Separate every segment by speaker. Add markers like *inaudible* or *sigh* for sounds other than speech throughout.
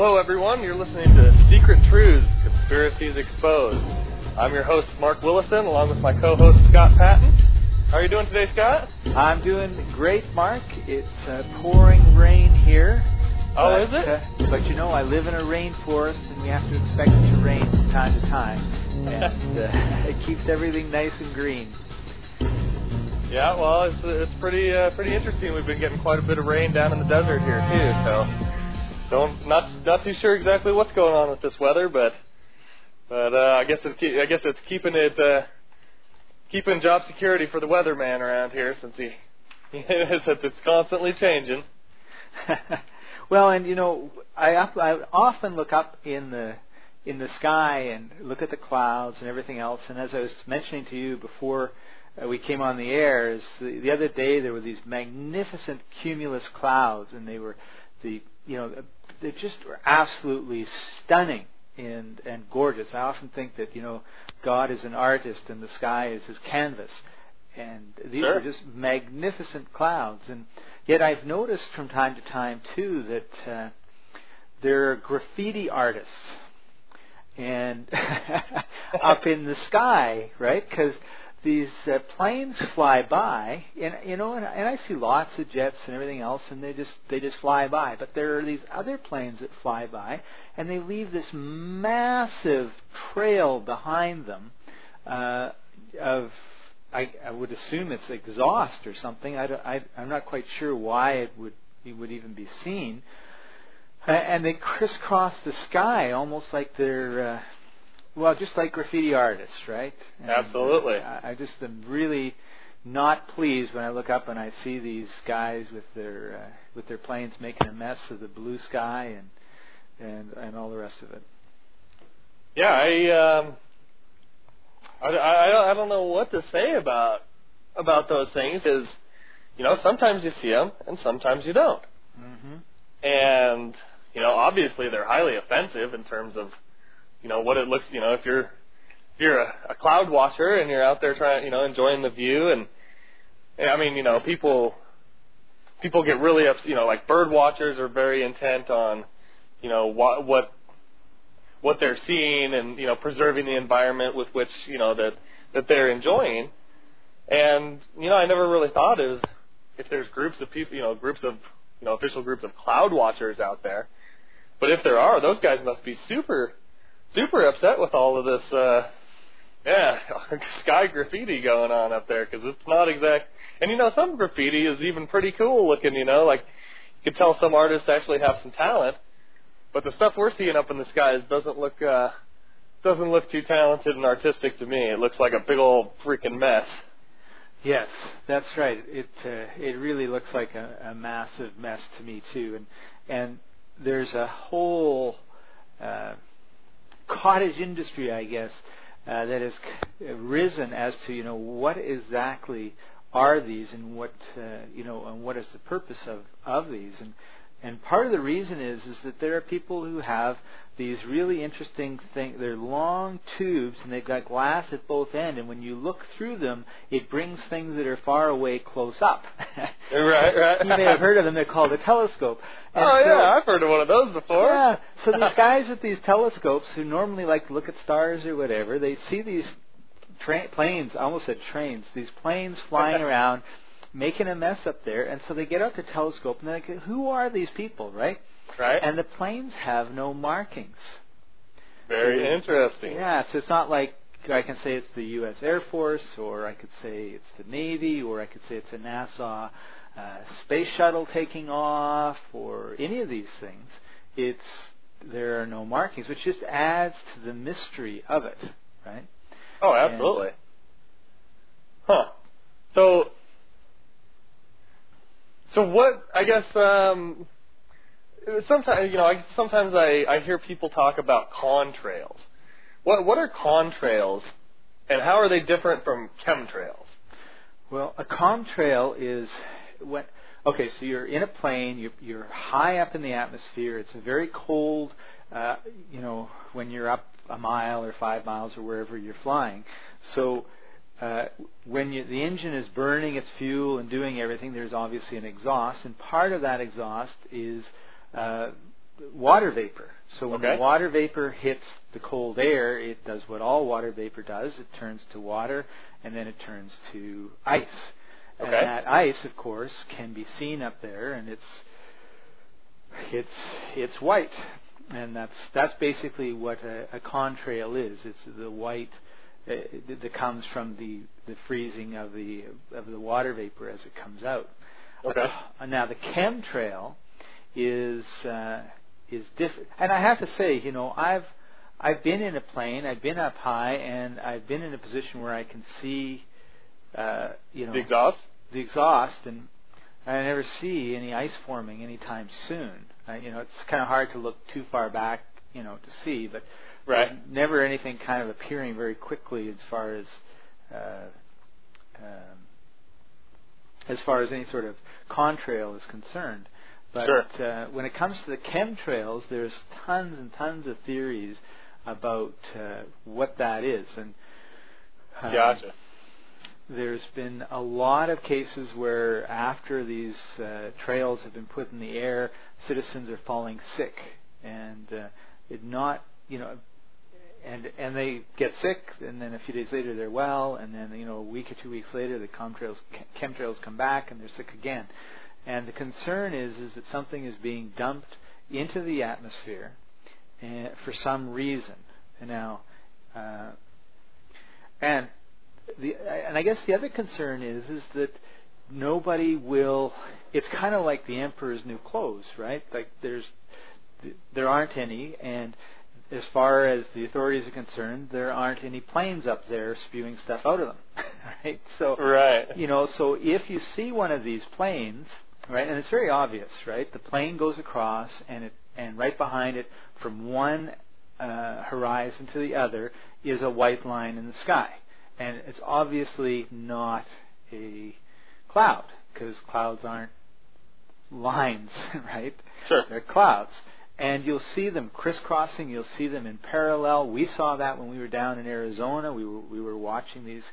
Speaker 1: Hello, everyone. You're listening to Secret Truths Conspiracies Exposed. I'm your host, Mark Willison, along with my co host, Scott Patton. How are you doing today, Scott?
Speaker 2: I'm doing great, Mark. It's uh, pouring rain here.
Speaker 1: Oh,
Speaker 2: but,
Speaker 1: is it?
Speaker 2: Uh, but you know, I live in a rainforest, and we have to expect it to rain from time to time. And uh, *laughs* *laughs* it keeps everything nice and green.
Speaker 1: Yeah, well, it's it's pretty uh, pretty interesting. We've been getting quite a bit of rain down in the desert here too. So, don't not not too sure exactly what's going on with this weather, but but uh, I guess it's I guess it's keeping it uh, keeping job security for the weatherman around here since he *laughs* since it's constantly changing. *laughs*
Speaker 2: well, and you know, I, I often look up in the in the sky and look at the clouds and everything else. And as I was mentioning to you before uh, we came on the air, is the, the other day there were these magnificent cumulus clouds, and they were the you know they just were absolutely stunning and and gorgeous. I often think that you know God is an artist and the sky is his canvas, and these
Speaker 1: Sure.
Speaker 2: are just magnificent clouds. And yet I've noticed from time to time too that uh, there are graffiti artists and *laughs* up in the sky, right? Because these uh, planes fly by, and you know, and, and I see lots of jets and everything else, and they just they just fly by. But there are these other planes that fly by, and they leave this massive trail behind them uh, of. I, I would assume it's exhaust or something. I, don't, I I'm not quite sure why it would it would even be seen. And they crisscross the sky almost like they're uh, well, just like graffiti artists, right? And
Speaker 1: Absolutely.
Speaker 2: I, I just am really not pleased when I look up and I see these guys with their uh, with their planes making a mess of the blue sky and and and all the rest of it.
Speaker 1: Yeah, I um, I, I, I don't- know what to say about about those things. Is you know sometimes you see them and sometimes you don't,
Speaker 2: Mm-hmm.
Speaker 1: and you know obviously they're highly offensive in terms of you know what it looks. You know if you're if you're a, a cloud watcher and you're out there trying you know enjoying the view and yeah, I mean you know people people get really ups. You know like bird watchers are very intent on you know what what what they're seeing and you know preserving the environment with which you know that that they're enjoying and you know I never really thought is if there's groups of people you know groups of you know official groups of cloud watchers out there but if there are those guys must be super super upset with all of this uh yeah *laughs* sky graffiti going on up there because it's not exact and you know some graffiti is even pretty cool looking you know like you could tell some artists actually have some talent but the stuff we're seeing up in the skies doesn't look uh doesn't look too talented and artistic to me. It looks like a big old freaking mess.
Speaker 2: Yes, that's right. It uh, it really looks like a, a massive mess to me too, and and there's a whole uh, cottage industry, I guess, uh, that has risen as to you know what exactly are these and what uh, you know and what is the purpose of of these? And and part of the reason is is that there are people who have these really interesting things. They're long tubes and they've got glass at both ends, and when you look through them, it brings things that are far away close up. *laughs*
Speaker 1: Right, right. *laughs*
Speaker 2: you may have heard of them. They're called a telescope. And
Speaker 1: oh
Speaker 2: so-
Speaker 1: yeah, I've heard of one of those before.
Speaker 2: yeah. So these *laughs* guys with these telescopes who normally like to look at stars or whatever, they see these tra- planes, I almost said trains, these planes flying around, making a mess up there, and so they get out the telescope and they're like, who are these people, right?
Speaker 1: right.
Speaker 2: And the planes have no markings.
Speaker 1: Very interesting.
Speaker 2: Yeah, so it's not like I can say it's the U.S. Air Force, or I could say it's the Navy, or I could say it's a NASA uh, space shuttle taking off, or any of these things. It's there are no markings, which just adds to the mystery of it, right?
Speaker 1: Oh, absolutely. Huh. So, so what? I guess um, sometimes you know, I, sometimes I I hear people talk about contrails. What what are contrails, and how are they different from chemtrails?
Speaker 2: Well, a contrail is when okay, so you're in a plane, you're, you're high up in the atmosphere. It's a very cold, uh, you know, when you're up a mile or five miles or wherever you're flying. So uh, when you, the engine is burning its fuel and doing everything, there's obviously an exhaust, and part of that exhaust is uh, water vapor. So when
Speaker 1: Okay.
Speaker 2: the water vapor hits the cold air, it does what all water vapor does. It turns to water, and then it turns to ice. And that ice, of course, can be seen up there, and it's it's it's white, and that's that's basically what a, a contrail is. It's the white that comes from the the freezing of the of the water vapor as it comes out.
Speaker 1: Okay.
Speaker 2: Uh, now the chemtrail is uh, is different, and I have to say, you know, I've I've been in a plane, I've been up high, and I've been in a position where I can see, uh, you know,
Speaker 1: The exhaust.
Speaker 2: the exhaust, and I never see any ice forming anytime soon. Uh, you know, it's kind of hard to look too far back, you know, to see, but
Speaker 1: Right.
Speaker 2: never anything kind of appearing very quickly as far as uh, um, as far as any sort of contrail is concerned. But
Speaker 1: Sure.
Speaker 2: uh, when it comes to the chemtrails, there's tons and tons of theories about uh, what that is, and um,
Speaker 1: Gotcha.
Speaker 2: there's been a lot of cases where after these uh, trails have been put in the air, citizens are falling sick, and uh, it not you know, and and they get sick, and then a few days later they're well, and then you know a week or two weeks later the chemtrails chemtrails come back and they're sick again, and the concern is is that something is being dumped into the atmosphere, and for some reason, and now. Uh, and the and I guess the other concern is is that nobody will. It's kind of like the emperor's new clothes, right? Like there's there aren't any, and as far as the authorities are concerned, there aren't any planes up there spewing stuff out of them, *laughs* right? So
Speaker 1: Right.
Speaker 2: you know, so if you see one of these planes, right, and it's very obvious, right? The plane goes across, and it and right behind it, from one uh, horizon to the other, is a white line in the sky, and it's obviously not a cloud because clouds aren't lines, *laughs* right?
Speaker 1: Sure.
Speaker 2: They're clouds. And you'll see them crisscrossing. You'll see them in parallel. We saw that when we were down in Arizona. We were we were watching these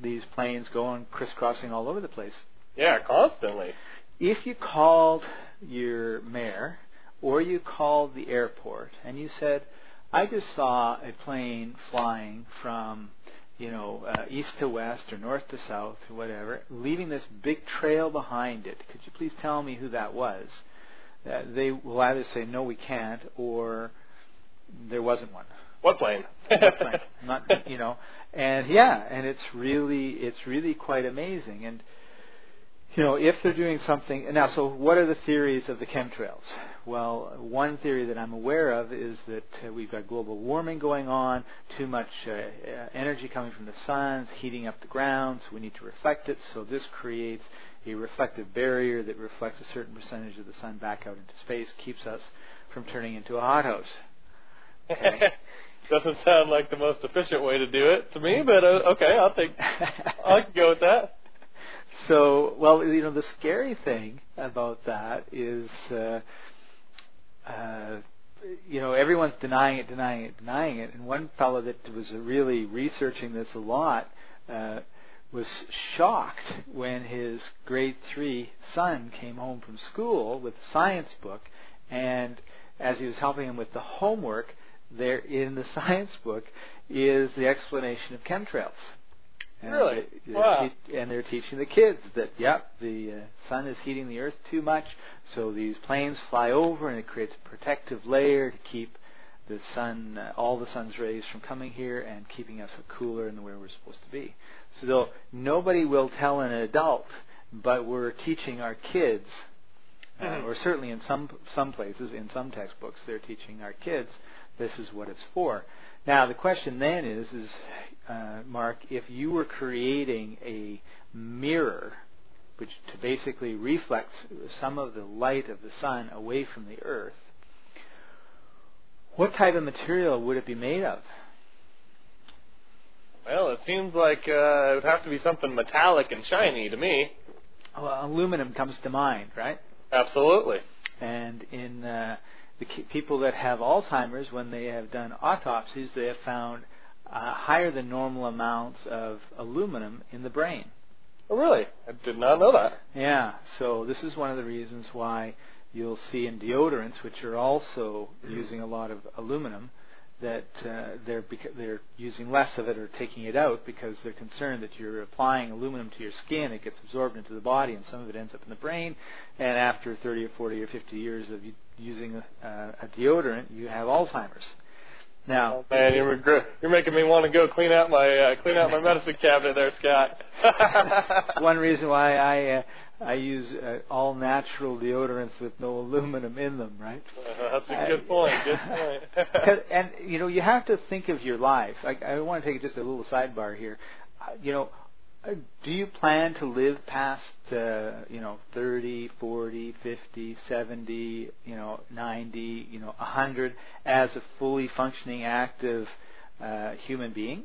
Speaker 2: these planes going crisscrossing all over the place.
Speaker 1: Yeah, constantly.
Speaker 2: If you called your mayor or you called the airport and you said, "I just saw a plane flying from you know, uh, east to west or north to south or whatever, leaving this big trail behind it. Could you please tell me who that was? Uh, they will either say no, we can't, or there wasn't one.
Speaker 1: What plane?
Speaker 2: What plane? Not you know, and yeah, and it's really it's really quite amazing. And you know, if they're doing something now, so what are the theories of the chemtrails? Well, one theory that I'm aware of is that uh, we've got global warming going on, too much uh, uh, energy coming from the suns, heating up the ground, so we need to reflect it. So this creates a reflective barrier that reflects a certain percentage of the sun back out into space, keeps us from turning into a hothouse. Okay. *laughs*
Speaker 1: Doesn't sound like the most efficient way to do it to me, but uh, okay, I'll take. I can go with that. *laughs*
Speaker 2: So, well, you know, the scary thing about that is, uh, uh, you know, everyone's denying it, denying it, denying it. And one fellow that was really researching this a lot uh, was shocked when his grade three son came home from school with a science book, and as he was helping him with the homework, there in the *laughs* science book is the explanation of chemtrails. And
Speaker 1: Really?
Speaker 2: they-
Speaker 1: Wow.
Speaker 2: and they're teaching the kids that, yep, the uh, sun is heating the earth too much, so these planes fly over and it creates a protective layer to keep the sun, uh, all the sun's rays from coming here and keeping us cooler and where we're supposed to be. So nobody will tell an adult, but we're teaching our kids, uh,
Speaker 1: Mhm.
Speaker 2: or certainly in some some places, in some textbooks, they're teaching our kids this is what it's for. Now the question then is, is uh, Mark, if you were creating a mirror, which to basically reflects some of the light of the sun away from the earth, what type of material would it be made of?
Speaker 1: Well, it seems like uh, it would have to be something metallic and shiny to me.
Speaker 2: Well, aluminum comes to mind, right?
Speaker 1: Absolutely.
Speaker 2: And in uh, the people that have Alzheimer's, when they have done autopsies, they have found uh, higher than normal amounts of aluminum in the brain.
Speaker 1: Oh, really? I did not know that.
Speaker 2: Yeah, so this is one of the reasons why you'll see in deodorants, which are also using a lot of aluminum, that uh, they're beca- they're using less of it or taking it out because they're concerned that you're applying aluminum to your skin, it gets absorbed into the body, and some of it ends up in the brain. And after 30 or 40 or 50 years of using a, a deodorant, you have Alzheimer's. Now,
Speaker 1: oh, man, you're regr- you're making me want to go clean out my uh, clean out my medicine cabinet there, Scott. *laughs*
Speaker 2: one reason why I uh, I use uh, all natural deodorants with no aluminum in them, right?
Speaker 1: Uh, *laughs* that's a good point. Good point. *laughs*
Speaker 2: and you know, you have to think of your life. I, I want to take just a little sidebar here. Uh, you know, uh, do you plan to live past uh, you know 30, 40, 50, 70, you know 90, you know 100 as a fully functioning active uh, human being?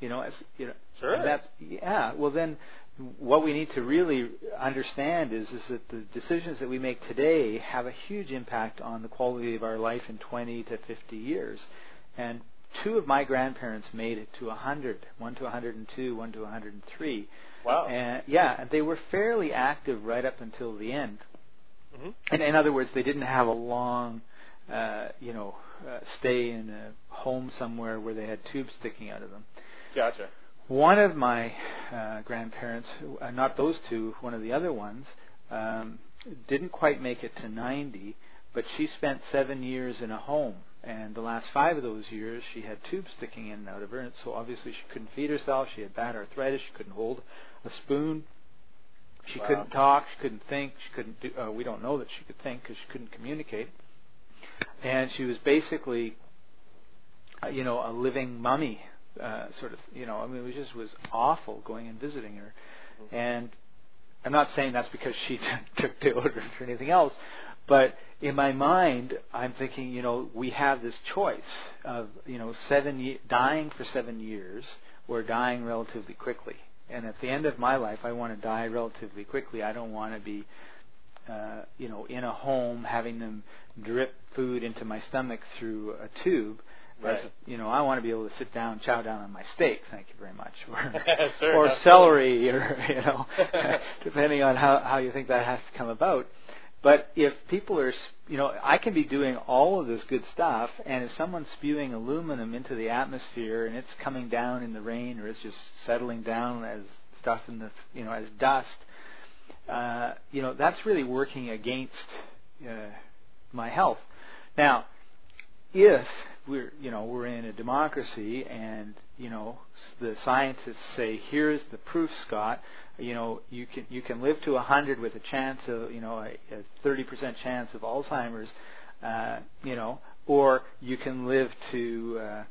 Speaker 2: You know, as you know,
Speaker 1: sure.
Speaker 2: That's yeah. Well, then what we need to really understand is is that the decisions that we make today have a huge impact on the quality of our life in 20 to 50 years. And two of my grandparents made it to 100, one to 102, one to 103.
Speaker 1: Wow.
Speaker 2: And yeah, and they were fairly active right up until the end.
Speaker 1: Mm-hmm.
Speaker 2: And in other words, they didn't have a long, uh, you know, uh, stay in a home somewhere where they had tubes sticking out of them.
Speaker 1: Gotcha.
Speaker 2: One of my uh, grandparents, uh, not those two, one of the other ones, um, didn't quite make it to 90, but she spent seven years in a home and the last five of those years, she had tubes sticking in and out of her, and so obviously she couldn't feed herself. She had bad arthritis. She couldn't hold a spoon. She
Speaker 1: wow.
Speaker 2: couldn't talk. She couldn't think. She couldn't do. Uh, we don't know that she could think because she couldn't communicate. And she was basically, uh, you know, a living mummy, uh, sort of. You know, I mean, it just was awful going and visiting her. Mm-hmm. And I'm not saying that's because she *laughs* took deodorant or anything else, but in my mind, I'm thinking, you know, we have this choice of, you know, seven ye- dying for seven years or dying relatively quickly. And at the end of my life, I want to die relatively quickly. I don't want to be, uh, you know, in a home having them drip food into my stomach through a tube.
Speaker 1: Right.
Speaker 2: As, you know, I want to be able to sit down, chow down on my steak. Thank you very much.
Speaker 1: Or, *laughs* sure,
Speaker 2: or celery, or you know, *laughs* depending on how how you think that has to come about. But if people are, you know, I can be doing all of this good stuff, and if someone's spewing aluminum into the atmosphere and it's coming down in the rain or it's just settling down as stuff in the, you know, as dust, uh, you know, that's really working against uh, my health. Now, if we're, you know, we're in a democracy and, you know, the scientists say, here's the proof, Scott, you know you can you can live to a hundred with a chance of you know a thirty percent chance of Alzheimer's, uh, you know, or you can live to uh,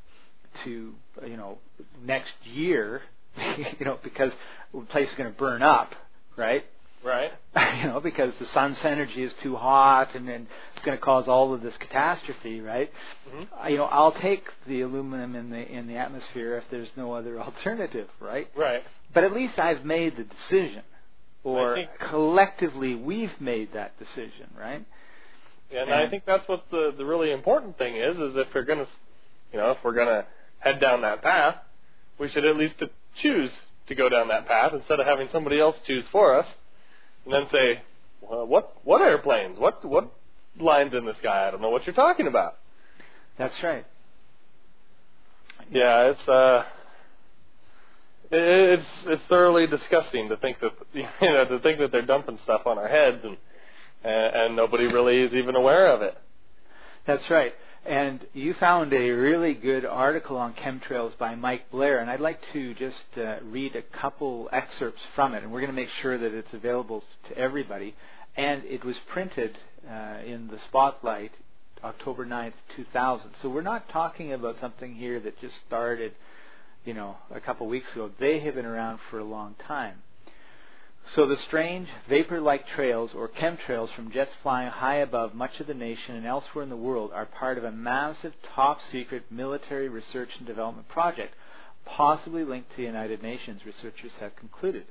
Speaker 2: to you know next year, *laughs* you know, because the place is going to burn up, right?
Speaker 1: Right. *laughs*
Speaker 2: you know, because the sun's energy is too hot, and then it's going to cause all of this catastrophe, right?
Speaker 1: Mm-hmm.
Speaker 2: You know, I'll take the aluminum in the in the atmosphere if there's no other alternative, right?
Speaker 1: Right.
Speaker 2: But at least I've made the decision, or
Speaker 1: think,
Speaker 2: collectively we've made that decision, right?
Speaker 1: And, and I think that's what the the really important thing is: is if we're gonna, you know, if we're gonna head down that path, we should at least choose to go down that path instead of having somebody else choose for us and then say, well, "What what airplanes? What what lines in the sky? I don't know what you're talking about."
Speaker 2: That's right.
Speaker 1: Yeah, it's uh, it's it's thoroughly disgusting to think that *laughs* you know to think that they're dumping stuff on our heads and and, and nobody really is even aware of it.
Speaker 2: That's right. And you found a really good article on chemtrails by Mike Blair, and I'd like to just uh, read a couple excerpts from it, and we're going to make sure that it's available to everybody. And it was printed uh, in the Spotlight October 9th, 2000. So we're not talking about something here that just started, you know, a couple weeks ago. They have been around for a long time. So the strange vapor-like trails or chemtrails from jets flying high above much of the nation and elsewhere in the world are part of a massive top-secret military research and development project, possibly linked to the United Nations, researchers have concluded.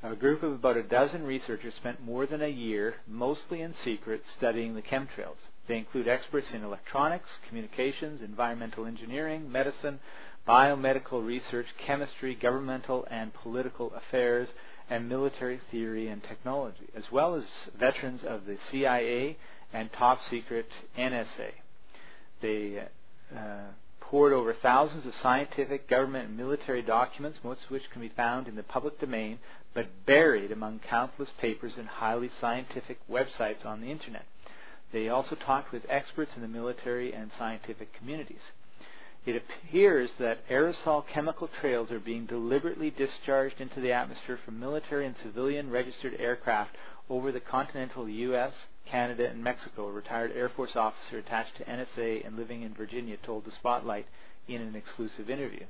Speaker 2: A group of about a dozen researchers spent more than a year, mostly in secret, studying the chemtrails. They include experts in electronics, communications, environmental engineering, medicine, biomedical research, chemistry, governmental and political affairs, and military theory and technology, as well as veterans of the CIA and top secret NSA. They uh, pored over thousands of scientific, government, and military documents, most of which can be found in the public domain, but buried among countless papers and highly scientific websites on the Internet. They also talked with experts in the military and scientific communities. It appears that aerosol chemical trails are being deliberately discharged into the atmosphere from military and civilian registered aircraft over the continental U.S., Canada, and Mexico. A retired Air Force officer attached to NSA and living in Virginia told the Spotlight in an exclusive interview.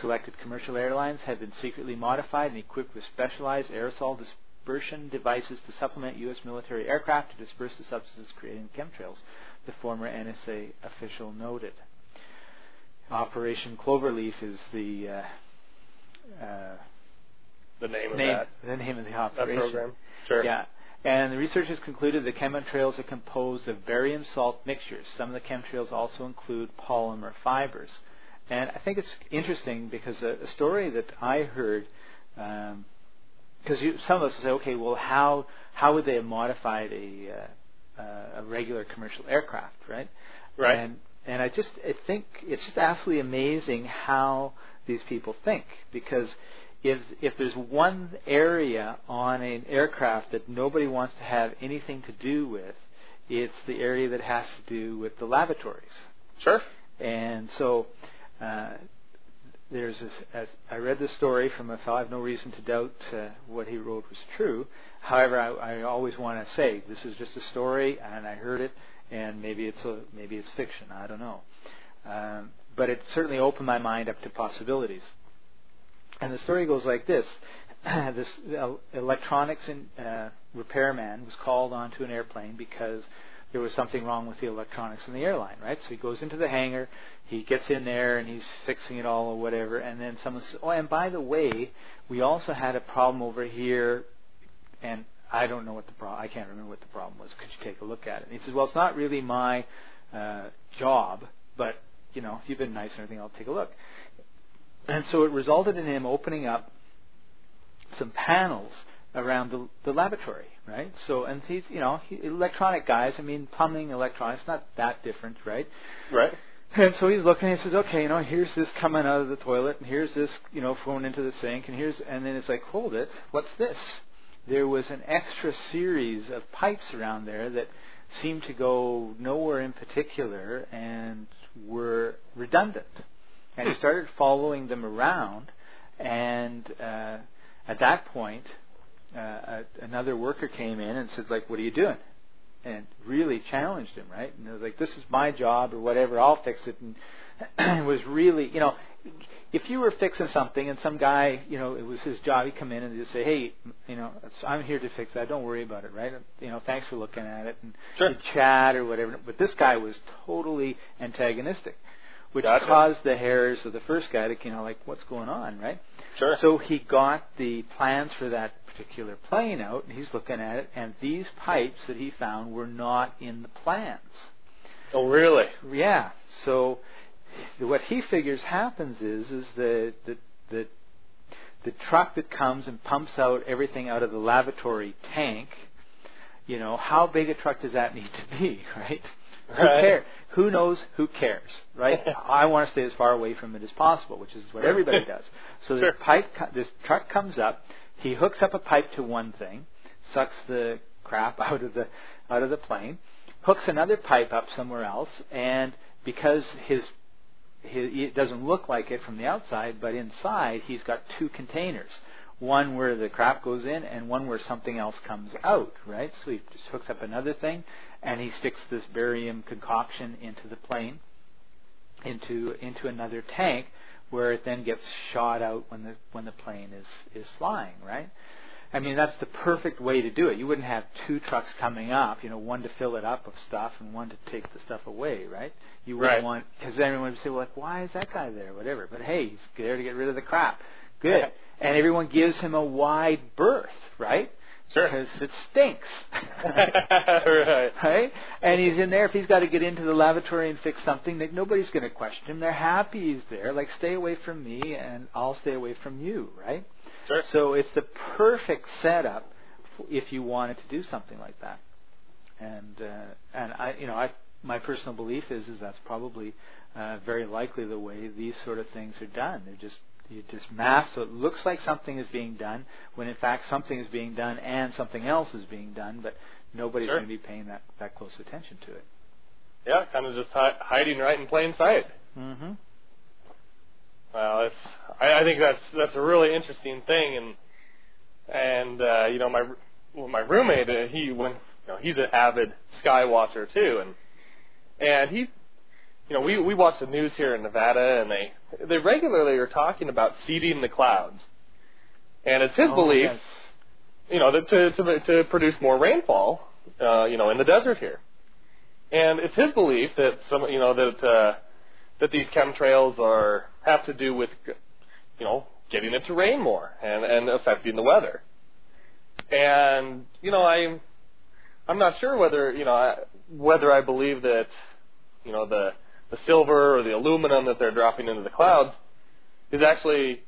Speaker 2: Selected commercial airlines have been secretly modified and equipped with specialized aerosol dispersion devices to supplement U.S. military aircraft to disperse the substances creating chemtrails, the former NSA official noted. Operation Cloverleaf is the uh, uh,
Speaker 1: the name of
Speaker 2: name,
Speaker 1: that,
Speaker 2: the name of the operation.
Speaker 1: that program. Sure.
Speaker 2: Yeah. And the researchers concluded the chemtrails are composed of barium salt mixtures. Some of the chemtrails also include polymer fibers. And I think it's interesting because a, a story that I heard, because um, some of us say, okay, well, how how would they have modified a uh, a regular commercial aircraft, right?
Speaker 1: Right.
Speaker 2: And and I just I think it's just absolutely amazing how these people think because if if there's one area on an aircraft that nobody wants to have anything to do with, it's the area that has to do with the lavatories.
Speaker 1: Sure.
Speaker 2: And so uh, there's this, as I read this story from a fellow. I have no reason to doubt uh, what he wrote was true. However, I, I always want to say this is just a story, and I heard it, and maybe it's a, maybe it's fiction. I don't know. Um, but it certainly opened my mind up to possibilities. And the story goes like this: *clears throat* this uh, electronics and, uh, repairman was called onto an airplane because there was something wrong with the electronics in the airline, right? So he goes into the hangar, he gets in there, and he's fixing it all or whatever. And then someone says, "Oh, and by the way, we also had a problem over here." And I don't know what the problem. I can't remember what the problem was. Could you take a look at it? And he says, "Well, it's not really my uh, job, but you know, if you've been nice and everything, I'll take a look." And so it resulted in him opening up some panels around the, the lavatory, right? So, and he's, you know, he, electronic guys. I mean, plumbing, electronics, not that different, right?
Speaker 1: Right.
Speaker 2: And so he's looking and he says, okay, you know, here's this coming out of the toilet, and here's this, you know, thrown into the sink, and here's, and then it's like, hold it, what's this? There was an extra series of pipes around there that seemed to go nowhere in particular and were redundant. And he started following them around, and uh, at that point, uh, a, another worker came in and said, like, what are you doing? And really challenged him, right? And it was like, this is my job or whatever, I'll fix it. And *clears throat* it was really, you know, if you were fixing something and some guy, you know, it was his job, he'd come in and just say, hey, you know, I'm here to fix that. Don't worry about it, right? You know, thanks for looking at it and
Speaker 1: sure.
Speaker 2: chat or whatever. But this guy was totally antagonistic, which
Speaker 1: Gotcha.
Speaker 2: caused the hairs of the first guy to, you know, like, what's going on, right?
Speaker 1: Sure.
Speaker 2: So he got the plans for that particular plane out, and he's looking at it, and these pipes that he found were not in the plans.
Speaker 1: oh, really?
Speaker 2: Yeah. So what he figures happens is is the the the the truck that comes and pumps out everything out of the lavatory tank. You know, how big a truck does that *laughs* need to be, right? Who cares? Who knows? Who cares, right? *laughs* I want to stay as far away from it as possible, which is what everybody *laughs* does. So
Speaker 1: Sure.
Speaker 2: this pipe, co- this truck comes up. He hooks up a pipe to one thing, sucks the crap out of the out of the plane, hooks another pipe up somewhere else, and because his it doesn't look like it from the outside, but inside he's got two containers. One where the crap goes in, and one where something else comes out. Right. So he just hooks up another thing, and he sticks this barium concoction into the plane, into into another tank, where it then gets shot out when the when the plane is is flying. Right. I mean, that's the perfect way to do it. You wouldn't have two trucks coming up, you know, one to fill it up with stuff and one to take the stuff away, right? You wouldn't
Speaker 1: Right.
Speaker 2: want, because everyone would say, well, like, why is that guy there? Whatever. But hey, he's there to get rid of the crap. Good. And everyone gives him a wide berth, right?
Speaker 1: Sure.
Speaker 2: Because it stinks. *laughs*
Speaker 1: right.
Speaker 2: right? And he's in there. If he's got to get into the lavatory and fix something, that nobody's going to question him. They're happy he's there. Like, stay away from me, and I'll stay away from you, right?
Speaker 1: Sure.
Speaker 2: So it's the perfect setup if you wanted to do something like that. and uh, and I you know I my personal belief is is that's probably uh, very likely the way these sort of things are done. They're just you just mass so it looks like something is being done when in fact something is being done and something else is being done, but nobody's
Speaker 1: Sure.
Speaker 2: going to be paying that that close attention to it.
Speaker 1: Yeah, kind of just hi- hiding right in plain sight.
Speaker 2: Mm-hmm.
Speaker 1: Well, it's I, I think that's that's a really interesting thing, and and uh, you know my well, my roommate uh, he when you know he's an avid sky watcher too, and and he you know we we watch the news here in Nevada, and they they regularly are talking about seeding the clouds, and it's his
Speaker 2: Oh,
Speaker 1: belief
Speaker 2: yes.
Speaker 1: you know, to to to produce more rainfall, uh, you know, in the desert here. And it's his belief that some, you know, that uh, that these chemtrails are have to do with, you know, getting it to rain more and and affecting the weather. And you know, I'm I'm not sure whether you know I, whether I believe that, you know, the the silver or the aluminum that they're dropping into the clouds is actually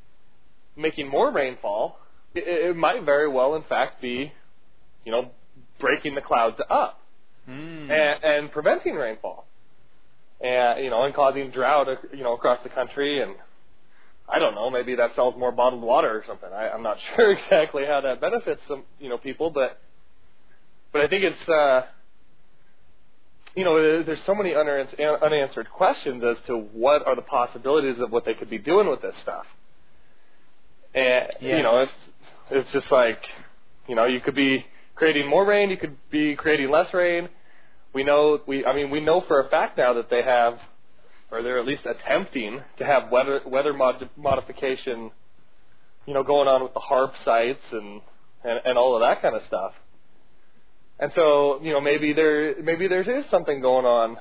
Speaker 1: making more rainfall it, it might very well, in fact, be, you know, breaking the clouds up
Speaker 2: Mm.
Speaker 1: and, and preventing rainfall, and you know, and causing drought, you know, across the country. And I don't know, maybe that sells more bottled water or something. I, I'm not *laughs* sure exactly how that benefits some, you know, people, but but I think it's, uh, you know, there's so many unanswered questions as to what are the possibilities of what they could be doing with this stuff. And you know, it's it's just like, you know, you could be creating more rain, you could be creating less rain. We know we I mean we know for a fact now that they have or they're at least attempting to have weather weather mod- modification you know going on with the HAARP sites and, and and all of that kind of stuff. And so, you know, maybe there maybe there is something going on,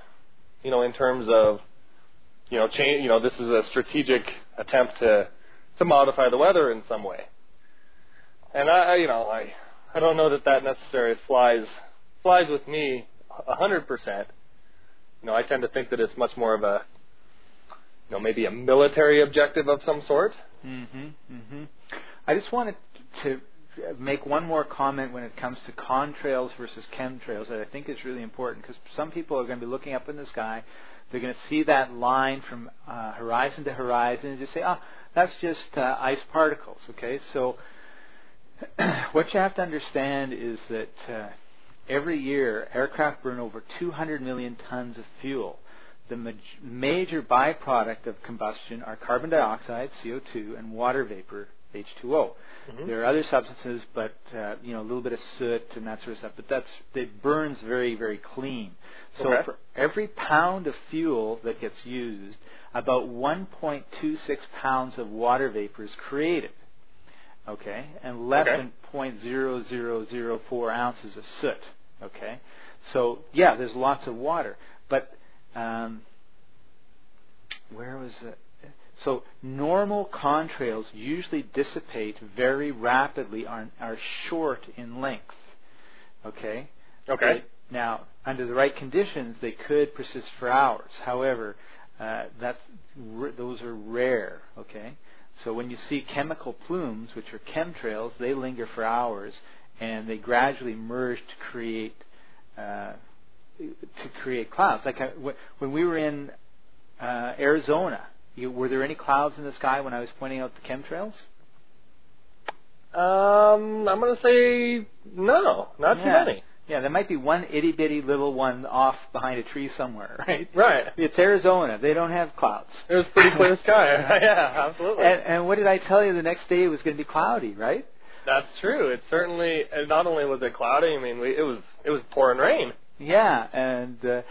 Speaker 1: you know, in terms of you know, change, you know, this is a strategic attempt to to modify the weather in some way. And I, you know, I I don't know that that necessarily flies flies with me hundred percent. You know, I tend to think that it's much more of a, you know, maybe a military objective of some sort.
Speaker 2: Mm-hmm. Mm-hmm. I just wanted to make one more comment when it comes to contrails versus chemtrails that I think is really important because some people are going to be looking up in the sky, they're going to see that line from uh, horizon to horizon and just say, "Oh, that's just uh, ice particles." Okay, so *clears throat* what you have to understand is that uh, every year aircraft burn over 200 million tons of fuel. The maj- major byproduct of combustion are carbon dioxide, CO2, and water vapor, H2O.
Speaker 1: Mhm.
Speaker 2: There are other substances, but uh, you know a little bit of soot and that sort of stuff. But that's it burns very very clean. So
Speaker 1: Okay.
Speaker 2: for every pound of fuel that gets used, about 1.26 pounds of water vapor is created. Okay, and less
Speaker 1: Okay.
Speaker 2: than 0.0004 ounces of soot. Okay, so yeah, there's lots of water, but um, where was it? So normal contrails usually dissipate very rapidly, are, are short in length. Okay.
Speaker 1: Okay.
Speaker 2: They- now, under the right conditions, they could persist for hours. However, uh, that's r- those are rare. Okay. So when you see chemical plumes, which are chemtrails, they linger for hours, and they gradually merge to create uh, to create clouds. Like I, when we were in uh, Arizona, you, were there any clouds in the sky when I was pointing out the chemtrails?
Speaker 1: Um, I'm gonna say no, not too
Speaker 2: Yeah.
Speaker 1: many.
Speaker 2: Yeah, there might be one itty bitty little one off behind a tree somewhere, *laughs* right?
Speaker 1: Right.
Speaker 2: It's Arizona. They don't have clouds.
Speaker 1: It was pretty clear sky. *laughs* *laughs* yeah, absolutely.
Speaker 2: And, and what did I tell you? The next day it was going to be cloudy, right?
Speaker 1: That's true. It certainly. And not only was it cloudy, I mean, we, it was it was pouring rain.
Speaker 2: Yeah, and uh,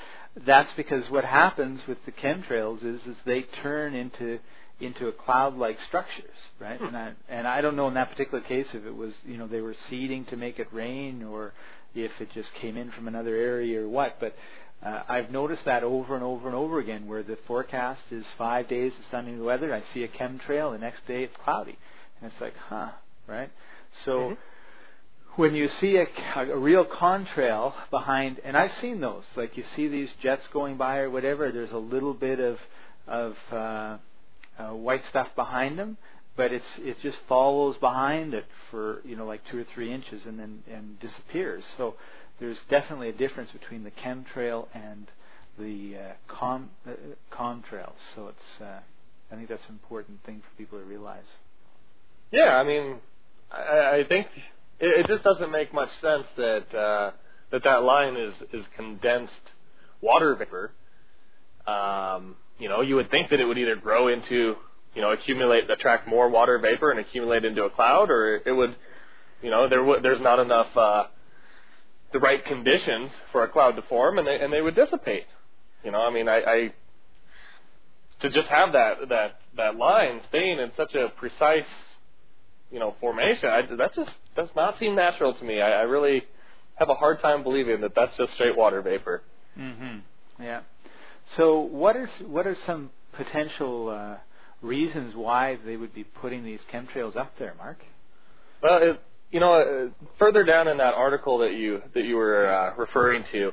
Speaker 2: that's because what happens with the chemtrails is is they turn into into a cloud-like structures, right?
Speaker 1: Hmm.
Speaker 2: And I and I don't know in that particular case if it was you know they were seeding to make it rain or if it just came in from another area or what, but. Uh, I've noticed that over and over and over again, where the forecast is five days of sunny weather. I see a chemtrail, the next day it's cloudy, and it's like, huh, right? So
Speaker 1: Mhm.
Speaker 2: when you see a, a real contrail behind, and I've seen those, like you see these jets going by or whatever, there's a little bit of of uh, uh, white stuff behind them, but it's it just follows behind it for you know like two or three inches and then and disappears. So there's definitely a difference between the chemtrail and the uh, com uh. So it's uh, I think that's an important thing for people to realize.
Speaker 1: Yeah, I mean, I, I think it, it just doesn't make much sense that uh, that that line is is condensed water vapor. Um, you know, you would think that it would either grow into, you know, accumulate, attract more water vapor and accumulate into a cloud, or it would, you know, there w- there's not enough uh, the right conditions for a cloud to form, and they and they would dissipate. You know, I mean, I, I to just have that that that line staying in such a precise, you know, formation, I, that just does not seem natural to me. I, I really have a hard time believing that that's just straight water vapor.
Speaker 2: Mm-hmm. Yeah. So what is what are some potential uh, reasons why they would be putting these chemtrails up there, Mark?
Speaker 1: Well, it, you know, uh, further down in that article that you that you were uh, referring to,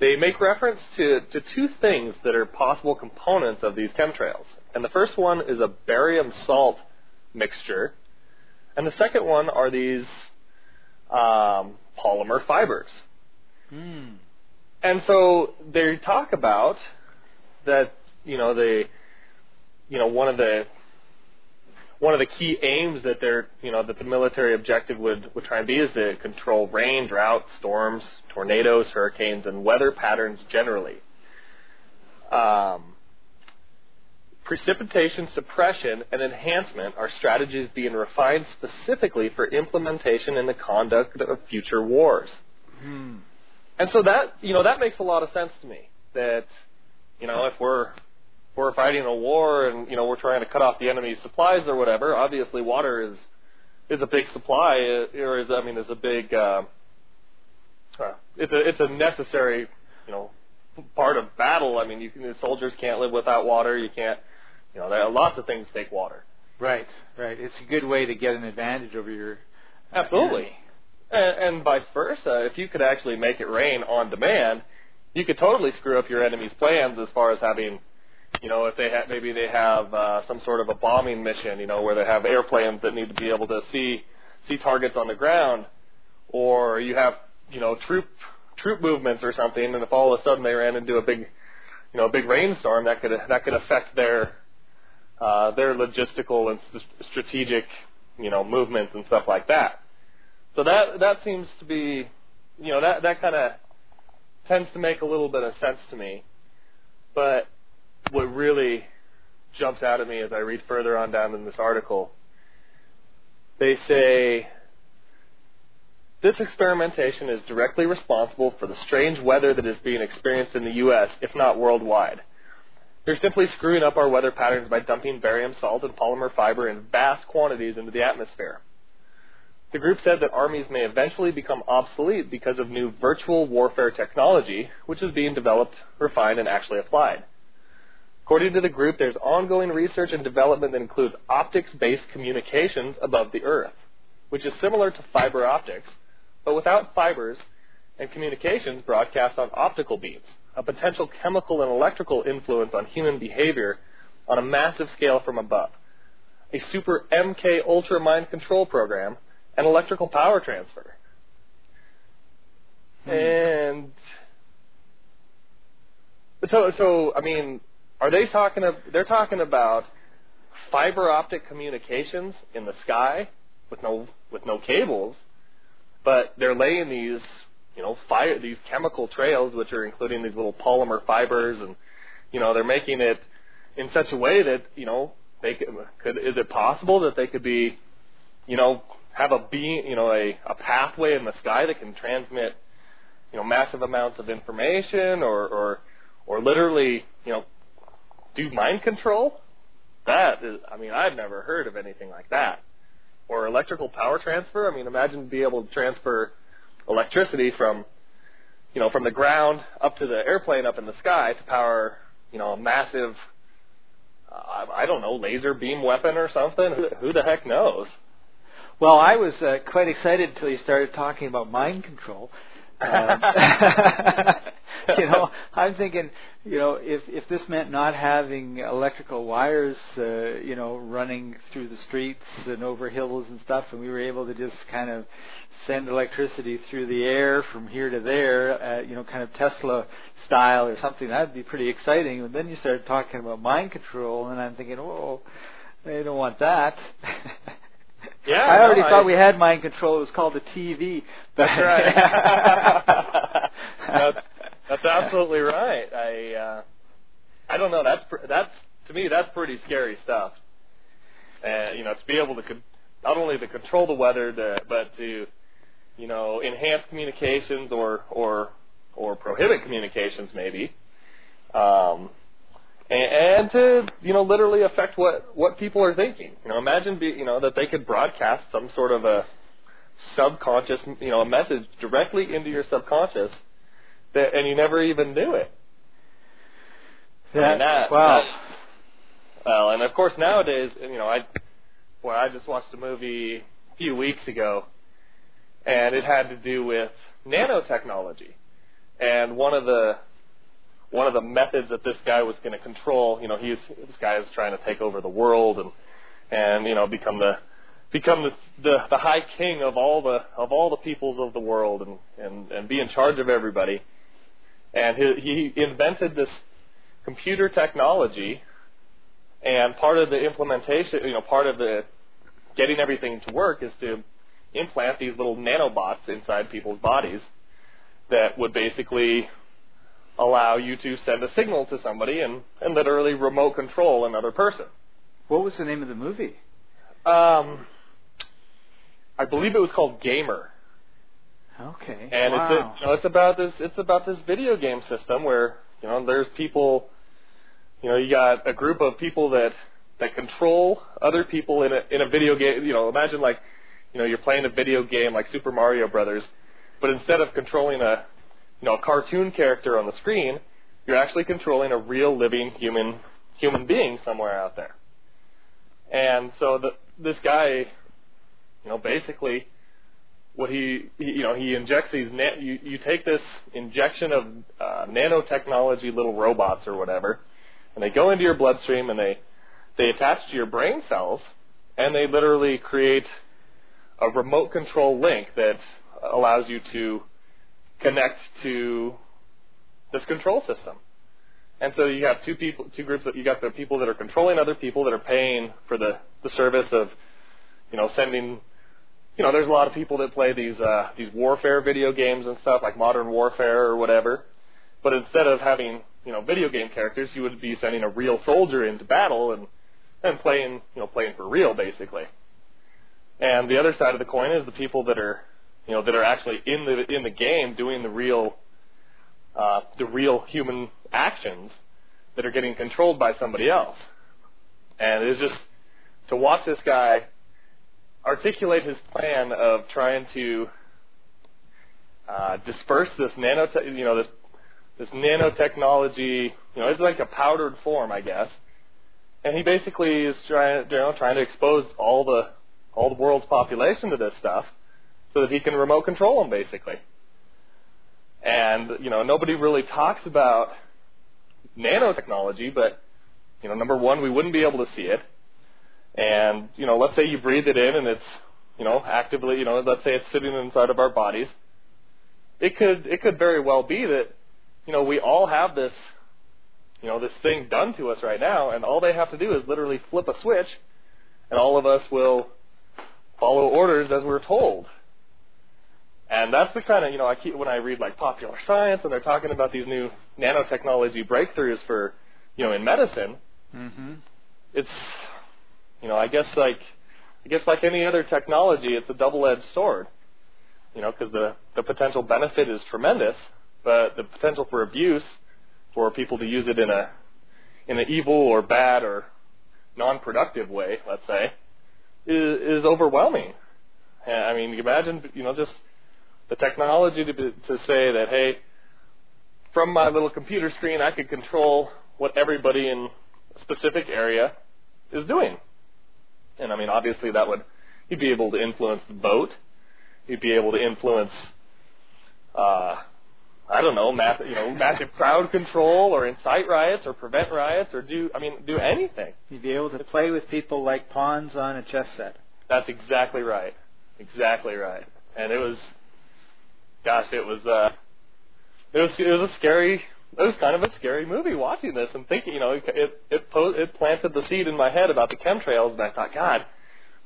Speaker 1: they make reference to, to two things that are possible components of these chemtrails. And the first one is a barium salt mixture, and the second one are these um, polymer fibers.
Speaker 2: Mm.
Speaker 1: And so they talk about that, you know, they, you know, one of the one of the key aims that they're, you know, that the military objective would, would try and be is to control rain, drought, storms, tornadoes, hurricanes, and weather patterns generally. Um, precipitation suppression and enhancement are strategies being refined specifically for implementation in the conduct of future wars.
Speaker 2: Hmm.
Speaker 1: And so that, you know, that makes a lot of sense to me. That, you know, if we're we're fighting a war and you know we're trying to cut off the enemy's supplies or whatever, obviously water is is a big supply, uh, or is I mean is a big uh, uh, it's a it's a necessary you know part of battle. I mean, you can, soldiers can't live without water. You can't, you know, there are lots of things take water.
Speaker 2: Right, right. It's a good way to get an advantage over your uh,
Speaker 1: Absolutely.
Speaker 2: enemy.
Speaker 1: And, and vice versa. If you could actually make it rain on demand, you could totally screw up your enemy's plans as far as having, you know, if they have maybe they have uh, some sort of a bombing mission, you know, where they have airplanes that need to be able to see see targets on the ground, or you have you know troop troop movements or something, and if all of a sudden they ran into a big, you know, a big rainstorm, that could that could affect their uh, their logistical and st- strategic, you know, movements and stuff like that. So that that seems to be, you know, that that kind of tends to make a little bit of sense to me. But what really jumps out at me as I read further on down in this article, they say this experimentation is directly responsible for the strange weather that is being experienced in the U.S., if not worldwide. They're simply screwing up our weather patterns by dumping barium salt and polymer fiber in vast quantities into the atmosphere. The group said that armies may eventually become obsolete because of new virtual warfare technology, which is being developed, refined, and actually applied. According to the group, there's ongoing research and development that includes optics-based communications above the Earth, which is similar to fiber optics, but without fibers and communications broadcast on optical beams, a potential chemical and electrical influence on human behavior on a massive scale from above. A super MK Ultra mind control program and electrical power transfer. Hmm. And so, so I mean, are they talking? Of, they're talking about fiber optic communications in the sky with no with no cables, but they're laying these, you know, fire these chemical trails, which are including these little polymer fibers, and you know, they're making it in such a way that you know they could. could is it possible that they could be, you know, have a beam, you know, a, a pathway in the sky that can transmit, you know, massive amounts of information, or or or literally, you know, do mind control? That is, I mean, I've never heard of anything like that. Or electrical power transfer. I mean, imagine being able to transfer electricity from, you know, from the ground up to the airplane up in the sky to power, you know, a massive, uh, I don't know, laser beam weapon or something. Who, who the heck knows?
Speaker 2: Well, I was uh, quite excited until you started talking about mind control. *laughs* Um, *laughs* *laughs* you know, I'm thinking, you know, if if this meant not having electrical wires, uh, you know, running through the streets and over hills and stuff, and we were able to just kind of send electricity through the air from here to there, uh, you know, kind of Tesla style or something, that'd be pretty exciting. And then you started talking about mind control, and I'm thinking, oh, they don't want that. *laughs*
Speaker 1: Yeah,
Speaker 2: I already
Speaker 1: no,
Speaker 2: thought
Speaker 1: I-
Speaker 2: we had mind control. It was called a TV.
Speaker 1: That's right. *laughs* that's that's absolutely right. I uh, I don't know. That's pr- that's to me that's pretty scary stuff. And you know, to be able to con- not only to control the weather, to, but to you know enhance communications or or or prohibit communications maybe. Um, and, and to you know literally affect what what people are thinking. You know, imagine be, you know that they could broadcast some sort of a subconscious, you know, a message directly into your subconscious, that and you never even knew it. I mean, that-
Speaker 2: wow.
Speaker 1: that- well, and of course nowadays, you know, I well, I just watched a movie a few weeks ago, and it had to do with nanotechnology, and one of the one of the methods that this guy was going to control, you know, he's this guy is trying to take over the world and and you know become the become the, the the high king of all the of all the peoples of the world and and and be in charge of everybody. And he, he invented this computer technology, and part of the implementation, you know, part of the getting everything to work is to implant these little nanobots inside people's bodies that would basically allow you to send a signal to somebody and, and literally remote control another person.
Speaker 2: What was the name of the movie?
Speaker 1: Um, I believe it was called Gamer,
Speaker 2: Okay.
Speaker 1: and
Speaker 2: wow.
Speaker 1: it's a, you know, it's about this it's about this video game system where you know there's people, you know, you got a group of people that that control other people in a in a video game. You know, imagine like you know you're playing a video game like Super Mario Brothers, but instead of controlling a you know a cartoon character on the screen, you're actually controlling a real living human human being somewhere out there. And so the, this guy, you know, basically, what he, you know, he injects these. Na- you you take this injection of uh, nanotechnology, little robots or whatever, and they go into your bloodstream and they they attach to your brain cells, and they literally create a remote control link that allows you to connect to this control system. And so you have two people, two groups. That you got the people that are controlling other people that are paying for the the service of, you know, sending. You know, there's a lot of people that play these uh, these warfare video games and stuff like Modern Warfare or whatever. But instead of having you know video game characters, you would be sending a real soldier into battle and and playing you know playing for real basically. And the other side of the coin is the people that are you know that are actually in the in the game doing the real uh, the real human actions that are getting controlled by somebody else. And it's just to watch this guy articulate his plan of trying to uh, disperse this nano, you know, this this nanotechnology. You know, it's like a powdered form, I guess. And he basically is trying, you know, trying to expose all the all the world's population to this stuff, so that he can remote control them, basically. And you know, nobody really talks about nanotechnology, but you know, number one, we wouldn't be able to see it. And you know, let's say you breathe it in and it's you know actively, you know, let's say it's sitting inside of our bodies. It could it could very well be that you know we all have this you know this thing done to us right now, and all they have to do is literally flip a switch, and all of us will follow orders as we're told. And that's the kind of you know I keep when I read like popular science and they're talking about these new nanotechnology breakthroughs for you know in medicine.
Speaker 2: Mm-hmm.
Speaker 1: It's you know I guess like I guess like any other technology, it's a double-edged sword. You know because the the potential benefit is tremendous, but the potential for abuse for people to use it in a in an evil or bad or non-productive way, let's say, is, is overwhelming. I mean, imagine you know just the technology to be, to say that hey, from my little computer screen, I could control what everybody in a specific area is doing. And I mean, obviously, that would you'd be able to influence the vote. You'd be able to influence. Uh, I I don't know, mass, you know, massive crowd control or incite riots or prevent riots or do, I mean, do anything.
Speaker 2: You'd be able to play with people like pawns on a chess set.
Speaker 1: That's exactly right. Exactly right. And it was, gosh, it was, uh, it was, it was a scary, it was kind of a scary movie watching this and thinking, you know, it, it, po- it planted the seed in my head about the chemtrails and I thought, God,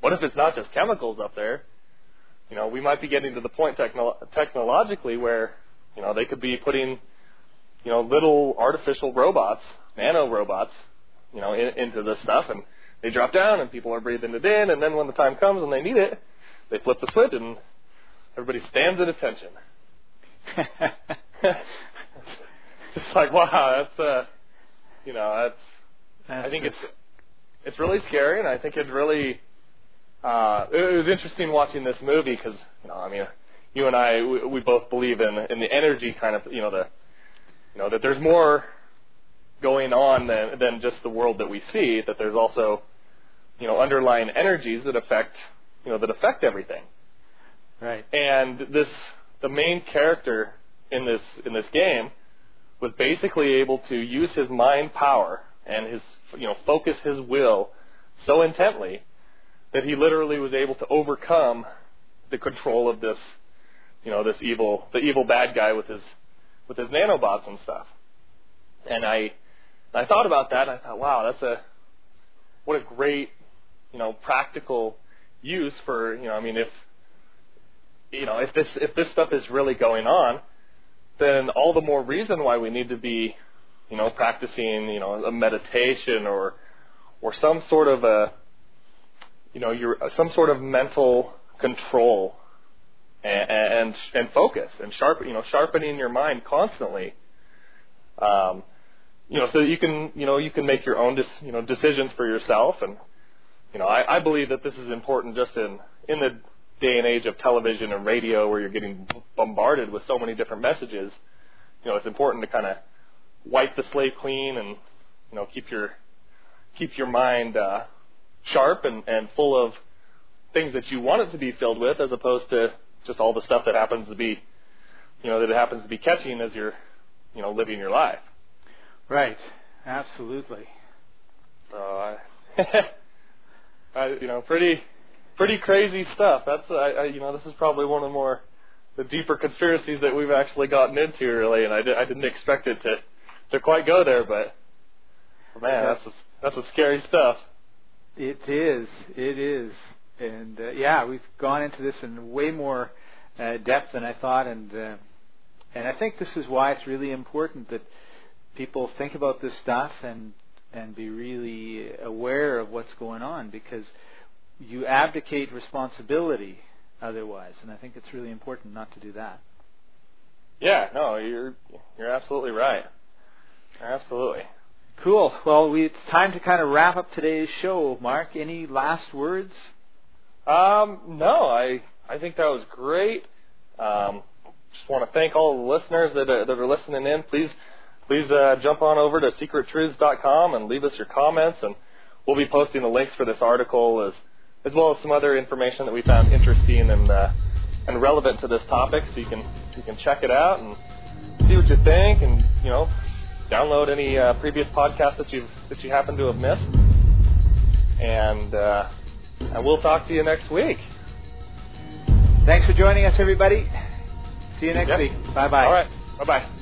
Speaker 1: what if it's not just chemicals up there? You know, we might be getting to the point techno- technologically where, you know, they could be putting, you know, little artificial robots, nano robots, you know, in, into this stuff and they drop down and people are breathing it in and then when the time comes and they need it, they flip the switch and everybody stands at attention. *laughs* *laughs* it's like wow, that's uh, you know, that's.
Speaker 2: That's
Speaker 1: I think it's it's really scary, and I think it really. Uh, it was interesting watching this movie because you know, I mean, you and I we, we both believe in in the energy kind of you know the, you know that there's more going on than than just the world that we see. That there's also, you know, underlying energies that affect you know that affect everything.
Speaker 2: right.
Speaker 1: And this the main character in this in this game was basically able to use his mind power and his you know focus his will so intently that he literally was able to overcome the control of this you know this evil the evil bad guy with his with his nanobots and stuff. And I I thought about that and I thought wow that's a what a great you know practical use for you know I mean if you know, if this if this stuff is really going on, then all the more reason why we need to be, you know, practicing, you know, a meditation or or some sort of a, you know, your some sort of mental control and and, and focus and sharp, you know, sharpening your mind constantly. Um, you know, so that you can, you know, you can make your own, dis, you know, decisions for yourself, and you know, I, I believe that this is important just in in the day and age of television and radio where you're getting bombarded with so many different messages, you know, it's important to kind of wipe the slate clean and you know keep your keep your mind uh, sharp and, and full of things that you want it to be filled with, as opposed to just all the stuff that happens to be, you know, that it happens to be catching as you're, you know, living your life.
Speaker 2: Right. Absolutely.
Speaker 1: So I, *laughs* I you know, pretty pretty crazy stuff. That's I, I you know this is probably one of the more the deeper conspiracies that we've actually gotten into really, and I, di- I didn't expect it to to quite go there, but, man, that's a, that's a scary stuff.
Speaker 2: It is. It is. And uh, yeah, we've gone into this in way more uh, depth than I thought, and uh, and I think this is why it's really important that people think about this stuff and and be really aware of what's going on because you abdicate responsibility otherwise, and I think it's really important not to do that.
Speaker 1: Yeah, no, you're you're absolutely right. Absolutely.
Speaker 2: Cool. Well, we, it's time to kind of wrap up today's show. Mark, any last words?
Speaker 1: Um, no, I I think that was great. Um, just want to thank all the listeners that are, that are listening in. Please please uh, jump on over to secrettruths.com and leave us your comments, and we'll be posting the links for this article as as well as some other information that we found interesting and uh, and relevant to this topic. So you can you can check it out and see what you think, and you know download any uh, previous podcasts that you that you happen to have missed. And uh, and we'll talk to you next week.
Speaker 2: Thanks for joining us, everybody. See you next
Speaker 1: Yep.
Speaker 2: week. Bye bye.
Speaker 1: All right. Bye bye.